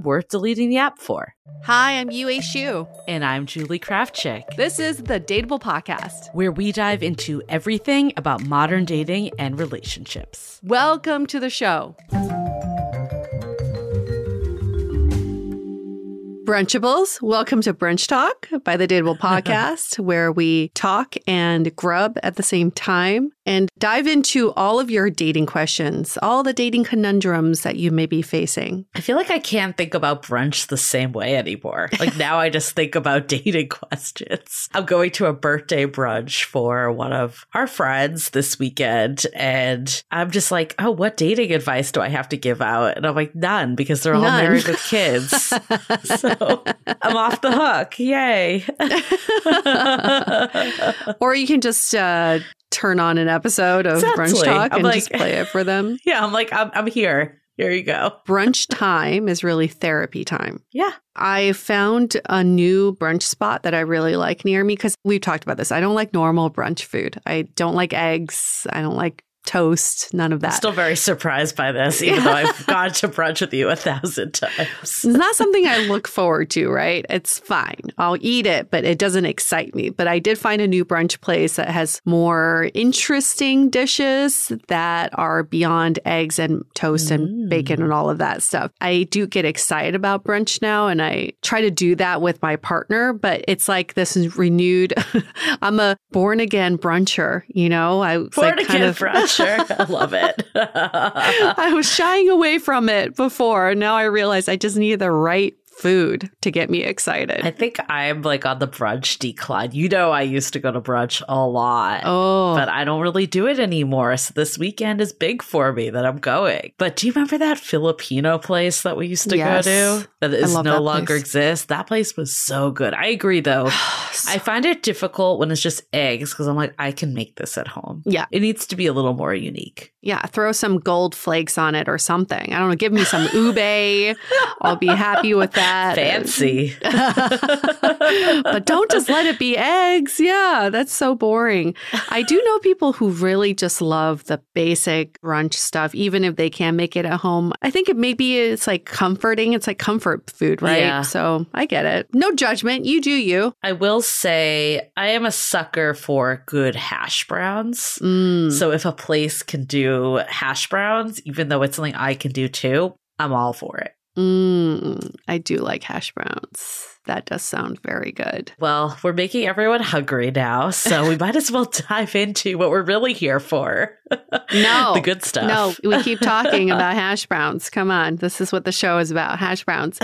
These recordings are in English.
worth deleting the app for. Hi, I'm Yue Xu. And I'm Julie Krafchick. This is the Dateable Podcast, where we dive into everything about modern dating and relationships. Welcome to the show. Brunchables, welcome to Brunch Talk by the Dateable Podcast, where we talk and grub at the same time and dive into all of your dating questions, all the dating conundrums that you may be facing. I feel like I can't think about brunch the same way anymore. Like now I just think about dating questions. I'm going to a birthday brunch for one of our friends this weekend, and I'm just like, oh, what dating advice do I have to give out? And I'm like, none, because they're all none. married with kids. so I'm off the hook. Yay. or you can just uh, turn on an episode of exactly. Brunch Talk I'm and like, just play it for them. Yeah, I'm like, I'm, I'm here. Here you go. brunch time is really therapy time. Yeah. I found a new brunch spot that I really like near me because we've talked about this. I don't like normal brunch food. I don't like eggs. I don't like toast, none of that. I'm still very surprised by this, even though I've gone to brunch with you a thousand times. It's not something I look forward to, right? It's fine. I'll eat it, but it doesn't excite me. But I did find a new brunch place that has more interesting dishes that are beyond eggs and toast mm. and bacon and all of that stuff. I do get excited about brunch now, and I try to do that with my partner, but it's like this is renewed. I'm a born again bruncher, you know? I born like kind of brunch sure. I love it. I was shying away from it before. Now I realize I just need the right food to get me excited. I think I'm like on the brunch decline. You know, I used to go to brunch a lot. Oh. But I don't really do it anymore. So this weekend is big for me that I'm going. But do you remember that Filipino place that we used to yes. go to that is no that longer exists? That place was so good. I agree though. I find it difficult when it's just eggs because I'm like, I can make this at home. Yeah. It needs to be a little more unique. Yeah. Throw some gold flakes on it or something. I don't know. Give me some ube. I'll be happy with that that. Fancy. but don't just let it be eggs. Yeah, that's so boring. I do know people who really just love the basic brunch stuff, even if they can't make it at home. I think it maybe it's like comforting. It's like comfort food, right? Yeah. So I get it. No judgment. You do you. I will say I am a sucker for good hash browns. Mm. So if a place can do hash browns, even though it's something I can do too, I'm all for it. Mm, I do like hash browns. That does sound very good. Well, we're making everyone hungry now, so we might as well dive into what we're really here for. No. the good stuff. No, we keep talking about hash browns. Come on. This is what the show is about hash browns.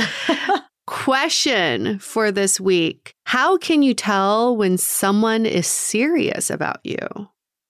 Question for this week How can you tell when someone is serious about you?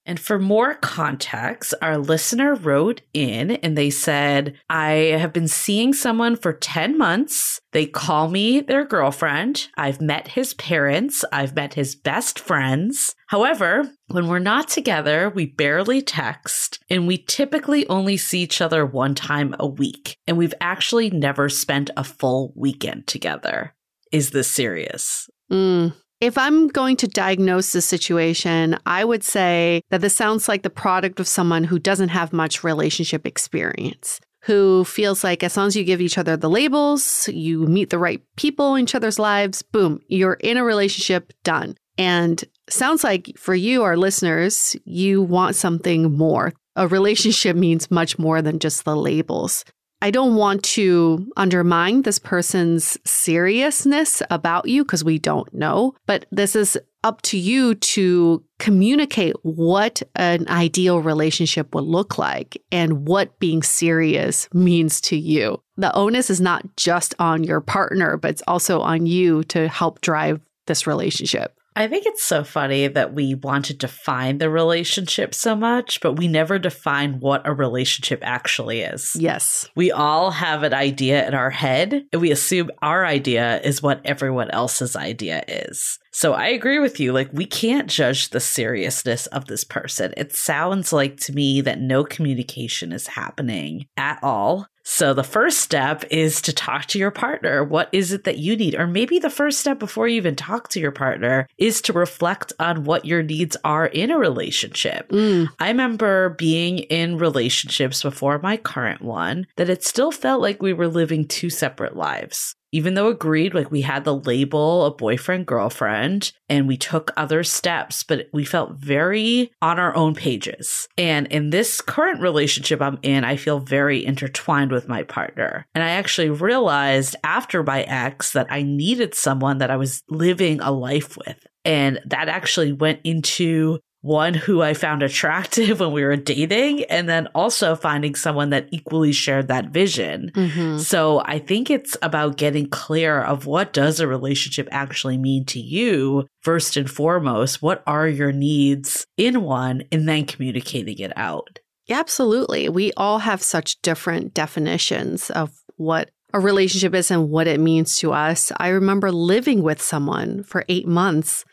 And for more context, our listener wrote in and they said, I have been seeing someone for 10 months. They call me their girlfriend. I've met his parents. I've met his best friends. However, when we're not together, we barely text and we typically only see each other one time a week. And we've actually never spent a full weekend together. Is this serious? Mm. If I'm going to diagnose the situation, I would say that this sounds like the product of someone who doesn't have much relationship experience, who feels like as long as you give each other the labels, you meet the right people in each other's lives, boom, you're in a relationship, done. And sounds like for you, our listeners, you want something more. A relationship means much more than just the labels. I don't want to undermine this person's seriousness about you because we don't know, but this is up to you to communicate what an ideal relationship would look like and what being serious means to you. The onus is not just on your partner, but it's also on you to help drive this relationship. I think it's so funny that we want to define the relationship so much, but we never define what a relationship actually is. Yes. We all have an idea in our head, and we assume our idea is what everyone else's idea is. So I agree with you. Like, we can't judge the seriousness of this person. It sounds like to me that no communication is happening at all. So the first step is to talk to your partner. What is it that you need? Or maybe the first step before you even talk to your partner is to reflect on what your needs are in a relationship. Mm. I remember being in relationships before my current one that it still felt like we were living two separate lives even though agreed, like we had the label of boyfriend, girlfriend, and we took other steps, but we felt very on our own pages. And in this current relationship I'm in, I feel very intertwined with my partner. And I actually realized after my ex that I needed someone that I was living a life with. And that actually went into one who I found attractive when we were dating, and then also finding someone that equally shared that vision. Mhm. So I think it's about getting clear of what does a relationship actually mean to you first and foremost. What are your needs in one, and then communicating it out. Absolutely. We all have such different definitions of what a relationship is and what it means to us. I remember living with someone for eight months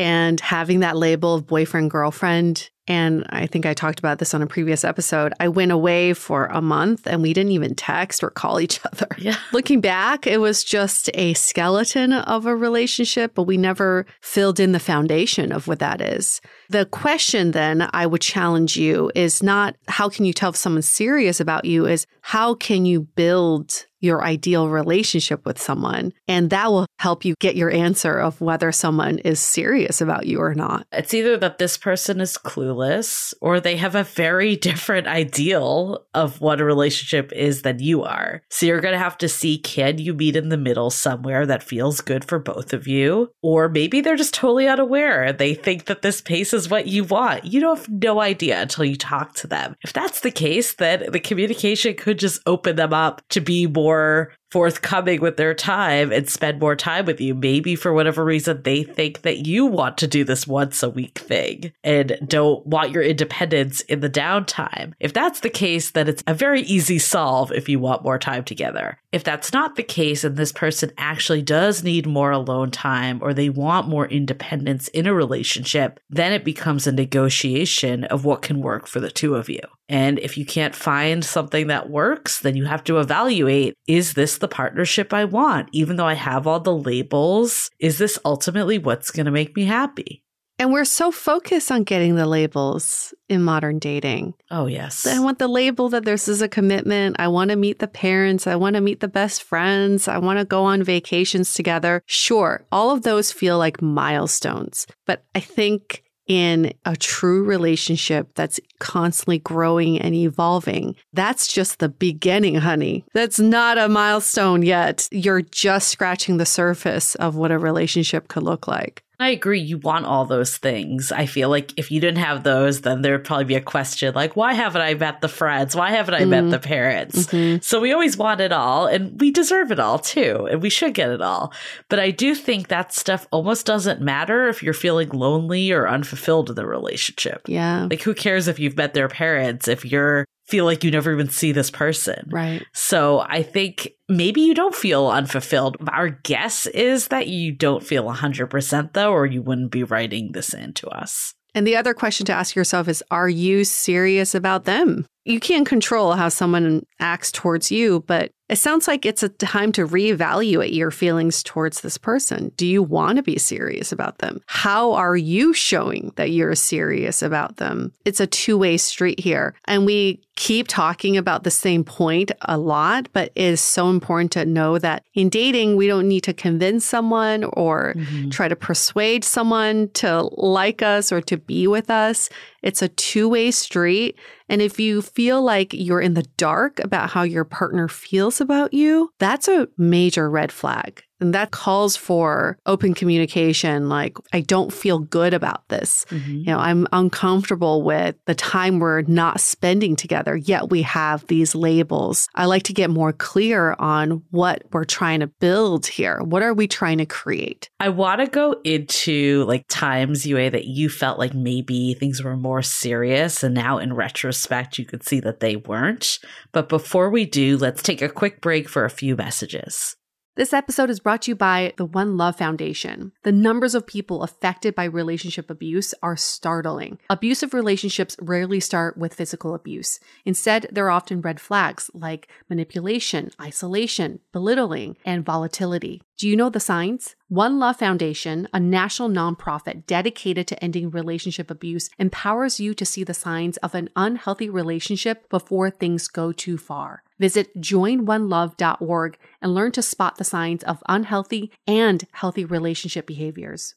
and having that label of boyfriend, girlfriend. And I think I talked about this on a previous episode. I went away for a month and we didn't even text or call each other. Yeah. Looking back, it was just a skeleton of a relationship, but we never filled in the foundation of what that is. The question then I would challenge you is not how can you tell if someone's serious about you, is how can you build your ideal relationship with someone? And that will help you get your answer of whether someone is serious about you or not. It's either that this person is clueless or they have a very different ideal of what a relationship is than you are. So you're going to have to see can you meet in the middle somewhere that feels good for both of you? Or maybe they're just totally unaware. They think that this pace is what you want. You don't have no idea until you talk to them. If that's the case, then the communication could just open them up to be more forthcoming with their time and spend more time with you. Maybe for whatever reason, they think that you want to do this once a week thing and don't want your independence in the downtime. If that's the case, then it's a very easy solve if you want more time together. If that's not the case and this person actually does need more alone time or they want more independence in a relationship, then it becomes a negotiation of what can work for the two of you. And if you can't find something that works, then you have to evaluate is this the partnership I want? Even though I have all the labels, is this ultimately what's going to make me happy? And we're so focused on getting the labels in modern dating. Oh, yes. I want the label that this is a commitment. I want to meet the parents. I want to meet the best friends. I want to go on vacations together. Sure, all of those feel like milestones. But I think in a true relationship that's constantly growing and evolving. That's just the beginning, honey. That's not a milestone yet. You're just scratching the surface of what a relationship could look like. I agree. You want all those things. I feel like if you didn't have those, then there'd probably be a question like, why haven't I met the friends? Why haven't I mm-hmm. met the parents? Mm-hmm. So we always want it all and we deserve it all too. And we should get it all. But I do think that stuff almost doesn't matter if you're feeling lonely or unfulfilled in the relationship. Yeah. Like, who cares if you've met their parents if you're feel like you never even see this person. Right. So I think maybe you don't feel unfulfilled. Our guess is that you don't feel 100% though, or you wouldn't be writing this in to us. And the other question to ask yourself is Are you serious about them? You can't control how someone acts towards you, but it sounds like it's a time to reevaluate your feelings towards this person. Do you want to be serious about them? How are you showing that you're serious about them? It's a two way street here. And we keep talking about the same point a lot, but it is so important to know that in dating, we don't need to convince someone or mm-hmm. try to persuade someone to like us or to be with us. It's a two way street. And if you feel like you're in the dark about how your partner feels about you, that's a major red flag. And that calls for open communication. Like, I don't feel good about this. Mm-hmm. You know, I'm uncomfortable with the time we're not spending together, yet we have these labels. I like to get more clear on what we're trying to build here. What are we trying to create? I want to go into like times, Yue, that you felt like maybe things were more serious. And now in retrospect, you could see that they weren't. But before we do, let's take a quick break for a few messages. This episode is brought to you by the One Love Foundation. The numbers of people affected by relationship abuse are startling. Abusive relationships rarely start with physical abuse. Instead, there are often red flags like manipulation, isolation, belittling, and volatility. Do you know the signs? One Love Foundation, a national nonprofit dedicated to ending relationship abuse, empowers you to see the signs of an unhealthy relationship before things go too far. Visit joinonelove.org and learn to spot the signs of unhealthy and healthy relationship behaviors.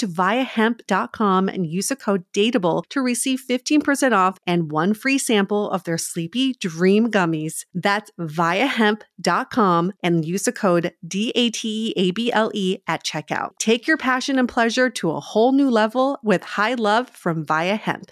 to viiahemp.com and use the code DATEABLE to receive 15% off and one free sample of their Sleepy Dream gummies. That's viiahemp.com and use the code DATEABLE at checkout. Take your passion and pleasure to a whole new level with high love from Viia Hemp.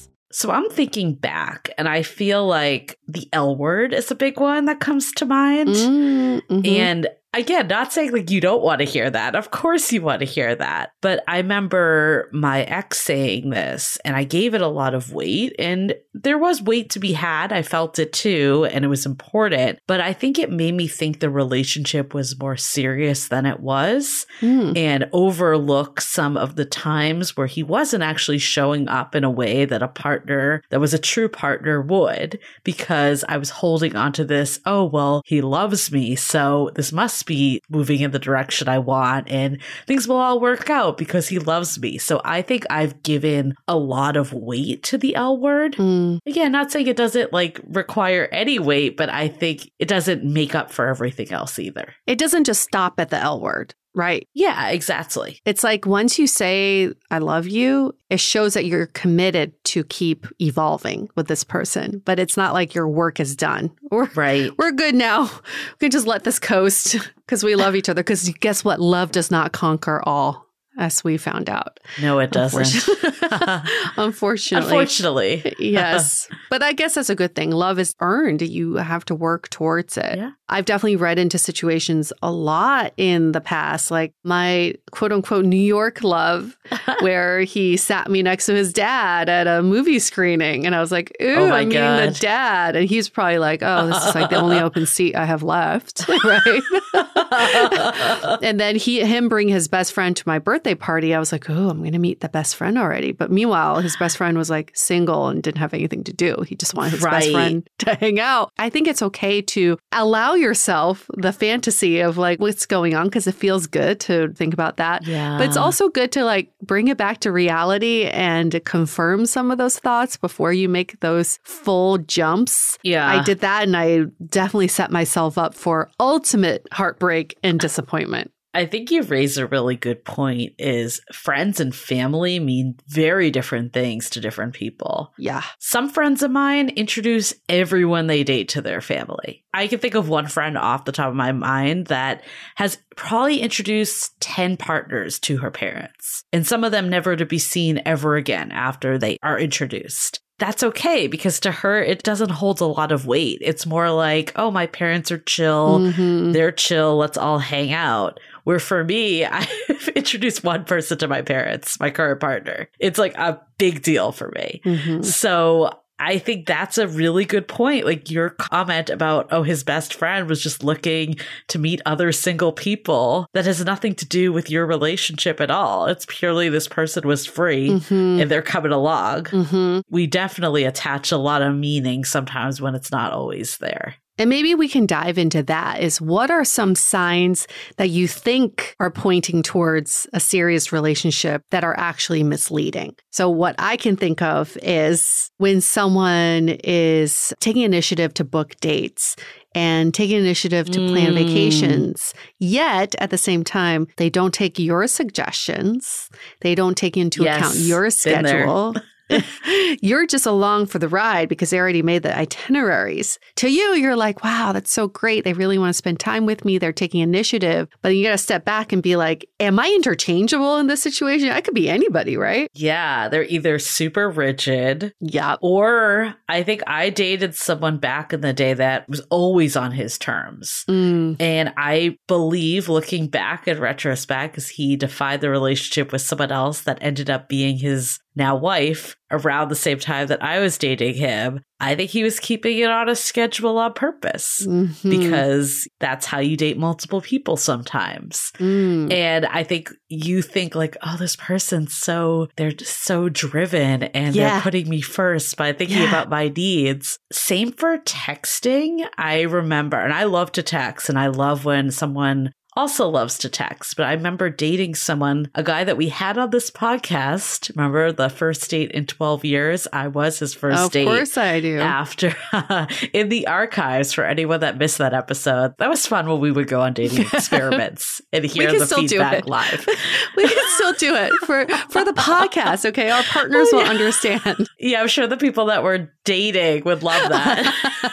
So I'm thinking back, and I feel like the L word is a big one that comes to mind. Mm-hmm. And again, not saying like you don't want to hear that. Of course you want to hear that. But I remember my ex saying this and I gave it a lot of weight and there was weight to be had. I felt it too and it was important. But I think it made me think the relationship was more serious than it was Mm. and overlook some of the times where he wasn't actually showing up in a way that a partner that was a true partner would because I was holding onto this, oh, well, he loves me. So this must be moving in the direction I want and things will all work out because he loves me. So I think I've given a lot of weight to the L word. Mm. Again, not saying it doesn't like require any weight, but I think it doesn't make up for everything else either. It doesn't just stop at the L word, right? Yeah, exactly. It's like once you say, I love you, it shows that you're committed to keep evolving with this person. But it's not like your work is done. We're, Right. we're good now. We can just let this coast because we love each other. Because guess what? Love does not conquer all, as we found out. No, it doesn't. Unfortunately. Unfortunately. yes. But I guess that's a good thing. Love is earned. You have to work towards it. Yeah. I've definitely read into situations a lot in the past, like my quote unquote New York love, where he sat me next to his dad at a movie screening. And I was like, oh ooh, Oh I'm meeting the dad. And he's probably like, oh, this is like the only open seat I have left. right. and then he him bring his best friend to my birthday party. I was like, oh, I'm going to meet the best friend already. But meanwhile, his best friend was like single and didn't have anything to do. He just wanted his best friend to hang out. I think it's okay to allow yourself the fantasy of like what's going on because it feels good to think about that. Yeah. But it's also good to like bring it back to reality and confirm some of those thoughts before you make those full jumps. Yeah. I did that and I definitely set myself up for ultimate heartbreak and disappointment. I think you raise a really good point is friends and family mean very different things to different people. Yeah. Some friends of mine introduce everyone they date to their family. I can think of one friend off the top of my mind that has probably introduced 10 partners to her parents, and some of them never to be seen ever again after they are introduced. That's okay because to her, it doesn't hold a lot of weight. It's more like, oh, my parents are chill. Mhm. They're chill. Let's all hang out. Where for me, I've introduced one person to my parents, my current partner. It's like a big deal for me. Mhm. So I think that's a really good point. Like your comment about, oh, his best friend was just looking to meet other single people that has nothing to do with your relationship at all. It's purely this person was free Mhm. and they're coming along. Mhm. We definitely attach a lot of meaning sometimes when it's not always there. And maybe we can dive into that is what are some signs that you think are pointing towards a serious relationship that are actually misleading? So what I can think of is when someone is taking initiative to book dates and taking initiative to plan Mm. vacations, yet at the same time, they don't take your suggestions. They don't take into Yes, account your schedule. you're just along for the ride because they already made the itineraries. To you, you're like, wow, that's so great. They really want to spend time with me. They're taking initiative. But you got to step back and be like, am I interchangeable in this situation? I could be anybody, right? Yeah, they're either super rigid Yeah. or I think I dated someone back in the day that was always on his terms. Mm, And I believe, looking back in retrospect, because he defied the relationship with someone else that ended up being his now wife, around the same time that I was dating him, I think he was keeping it on a schedule on purpose Mhm. because that's how you date multiple people sometimes. Mm. And I think you think like, oh, this person's so they're so driven and Yeah. they're putting me first by thinking Yeah. about my needs. Same for texting. I remember, and I love to text, and I love when someone also loves to text. But I remember dating someone, a guy that we had on this podcast. Remember the first date in 12 years? I was his first of date Of course I do. after in the archives for anyone that missed that episode. That was fun when we would go on dating experiments and hear can the still do feedback it. live. we can still do it for for the podcast. Okay, our partners Oh, will understand. Yeah, I'm sure the people that were dating would love that.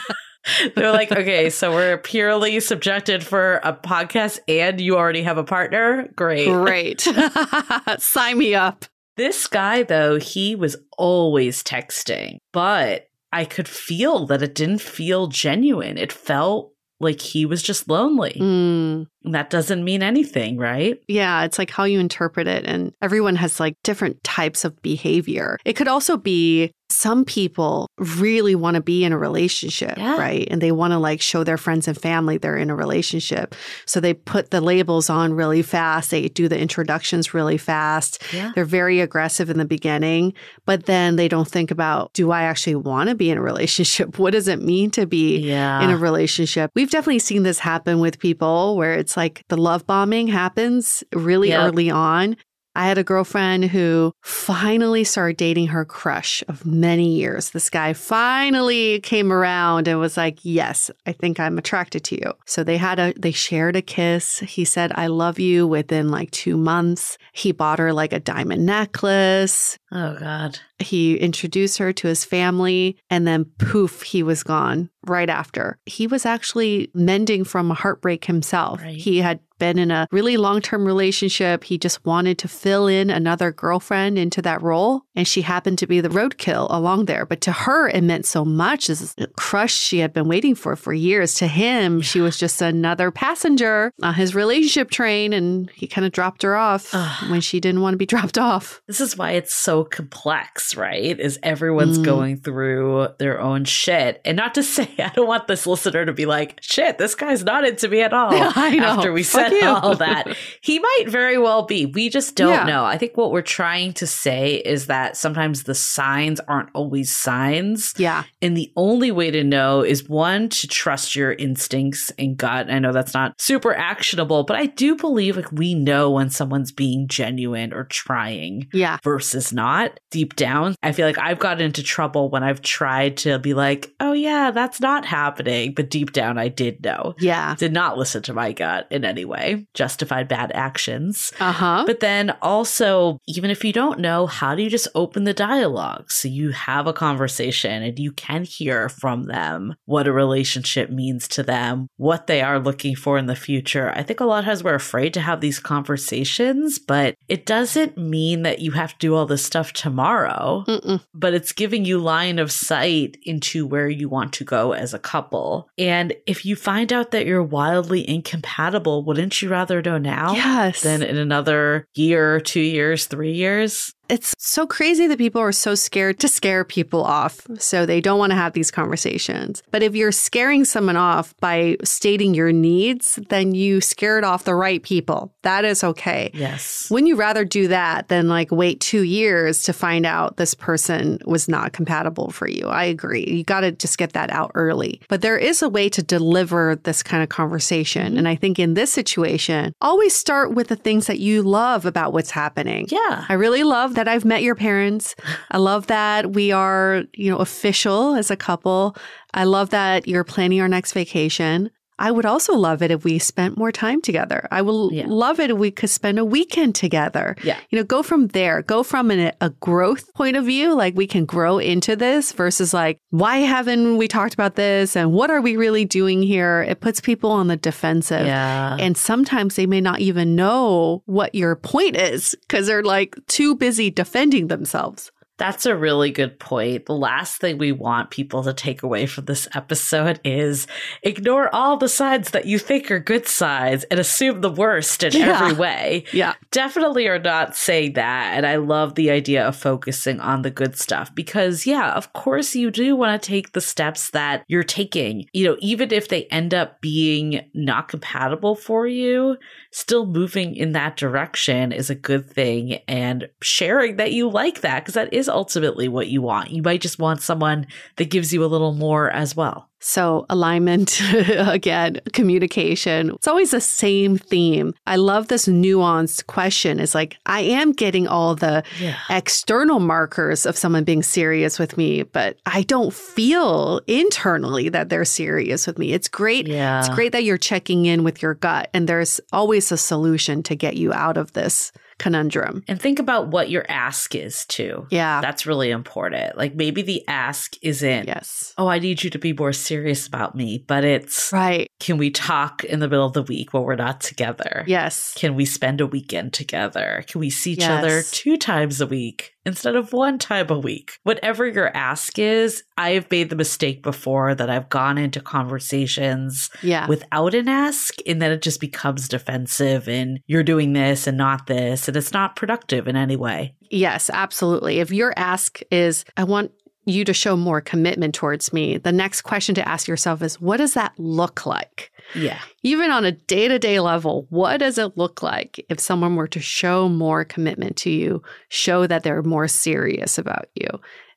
They're like, okay, so we're purely subjected for a podcast and you already have a partner? Great. Great, sign me up. This guy, though, he was always texting, but I could feel that it didn't feel genuine. It felt like he was just lonely. Mm. That doesn't mean anything, right? Yeah, it's like how you interpret it. And everyone has like different types of behavior. It could also be some people really want to be in a relationship, Yeah. right? And they want to like show their friends and family they're in a relationship. So they put the labels on really fast. They do the introductions really fast. Yeah. They're very aggressive in the beginning, but then they don't think about do I actually want to be in a relationship? What does it mean to be Yeah. in a relationship. We've definitely seen this happen with people where it's like the love bombing happens really Yep. early on. I had a girlfriend who finally started dating her crush of many years. This guy finally came around and was like, "Yes, I think I'm attracted to you." So they had a they shared a kiss. He said, "I love you" within like 2 months. He bought her like a diamond necklace oh, God. He introduced her to his family and then poof he was gone right after. He was actually mending from a heartbreak himself. Right. he had been in a really long-term relationship. He just wanted to fill in another girlfriend into that role and she happened to be the roadkill along there. But to her it meant so much. This is a crush she had been waiting for for years. To him she was just another passenger on his relationship train and he kind of dropped her off Ugh. when she didn't want to be dropped off. This is why it's so complex, right? Is everyone's Mm. going through their own shit. And not to say, I don't want this listener to be like, shit, this guy's not into me at all. I know. After we Fuck said you. all that, he might very well be. We just don't Yeah. know. I think what we're trying to say is that sometimes the signs aren't always signs. yeah And the only way to know is one, to trust your instincts and gut. I know that's not super actionable, but I do believe like we know when someone's being genuine or trying yeah versus not deep down. I feel like I've gotten into trouble when I've tried to be like, oh yeah, that's not happening. But deep down, I did know. Yeah. Did not listen to my gut in any way, justified bad actions. Uh huh. But then also, even if you don't know, how do you just open the dialogue so you have a conversation and you can hear from them what a relationship means to them, what they are looking for in the future? I think a lot of times we're afraid to have these conversations, but it doesn't mean that you have to do all this stuff tomorrow, Mm-mm. but it's giving you line of sight into where you want to go as a couple. And if you find out that you're wildly incompatible, wouldn't you rather know now? Yes. than in another year, two years, three years. It's so crazy that people are so scared to scare people off. So they don't want to have these conversations. But if you're scaring someone off by stating your needs, then you scared off the right people. That is okay. Yes. Wouldn't you rather do that than like wait two years to find out this person was not compatible for you? I agree. You got to just get that out early. But there is a way to deliver this kind of conversation. And I think in this situation, always start with the things that you love about what's happening. Yeah. I really love that I've met your parents. I love that we are, you know, official as a couple. I love that you're planning our next vacation. I would also love it if we spent more time together. I will Yeah. love it if we could spend a weekend together. Yeah. You know, go from there, go from an, a growth point of view, like we can grow into this versus like, why haven't we talked about this? And what are we really doing here? It puts people on the defensive. Yeah. And sometimes they may not even know what your point is because they're like too busy defending themselves. That's a really good point. The last thing we want people to take away from this episode is ignore all the sides that you think are good sides and assume the worst in Yeah. every way. Yeah. Definitely are not saying that. And I love the idea of focusing on the good stuff because, yeah, of course, you do want to take the steps that you're taking. You know, even if they end up being not compatible for you, still moving in that direction is a good thing. And sharing that you like that because that is ultimately what you want. You might just want someone that gives you a little more as well. So, alignment again, communication. It's always the same theme. I love this nuanced question. It's like, I am getting all the Yeah. external markers of someone being serious with me, but I don't feel internally that they're serious with me. It's great. Yeah. It's great that you're checking in with your gut, and there's always a solution to get you out of this conundrum. And think about what your ask is too. Yeah. That's really important. Like maybe the ask isn't, yes. oh, I need you to be more serious about me, but it's, Right. can we talk in the middle of the week when we're not together? Yes. Can we spend a weekend together? Can we see each other two times a week instead of one time a week? Whatever your ask is, I have made the mistake before that I've gone into conversations Yeah. without an ask and then it just becomes defensive and you're doing this and not this and it's not productive in any way. Yes, absolutely. If your ask is, I want you to show more commitment towards me, the next question to ask yourself is, what does that look like? Yeah. Even on a day to day level, what does it look like if someone were to show more commitment to you, show that they're more serious about you?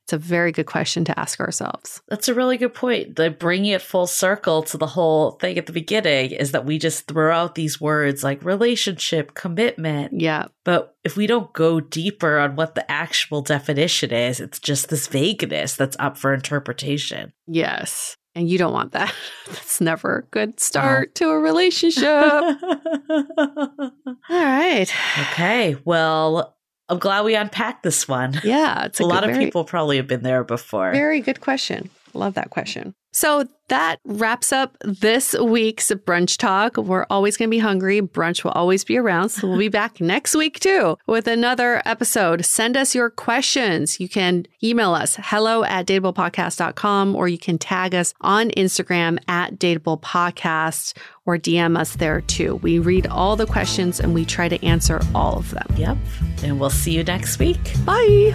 It's a very good question to ask ourselves. That's a really good point. The bringing it full circle to the whole thing at the beginning is that we just throw out these words like relationship, commitment. Yeah. But if we don't go deeper on what the actual definition is, it's just this vagueness that's up for interpretation. Yes. And you don't want that. That's never a good uh-huh. start to a relationship. All right. Okay. Well, I'm glad we unpacked this one. Yeah. It's a, a, lot of very- people probably have been there before. Very good question. Love that question. So that wraps up this week's brunch talk. We're always going to be hungry. Brunch will always be around. So we'll be back next week too with another episode. Send us your questions. You can email us hello at dateablepodcast.com or you can tag us on Instagram at dateablepodcast or DM us there too. We read all the questions and we try to answer all of them. Yep. And we'll see you next week. Bye.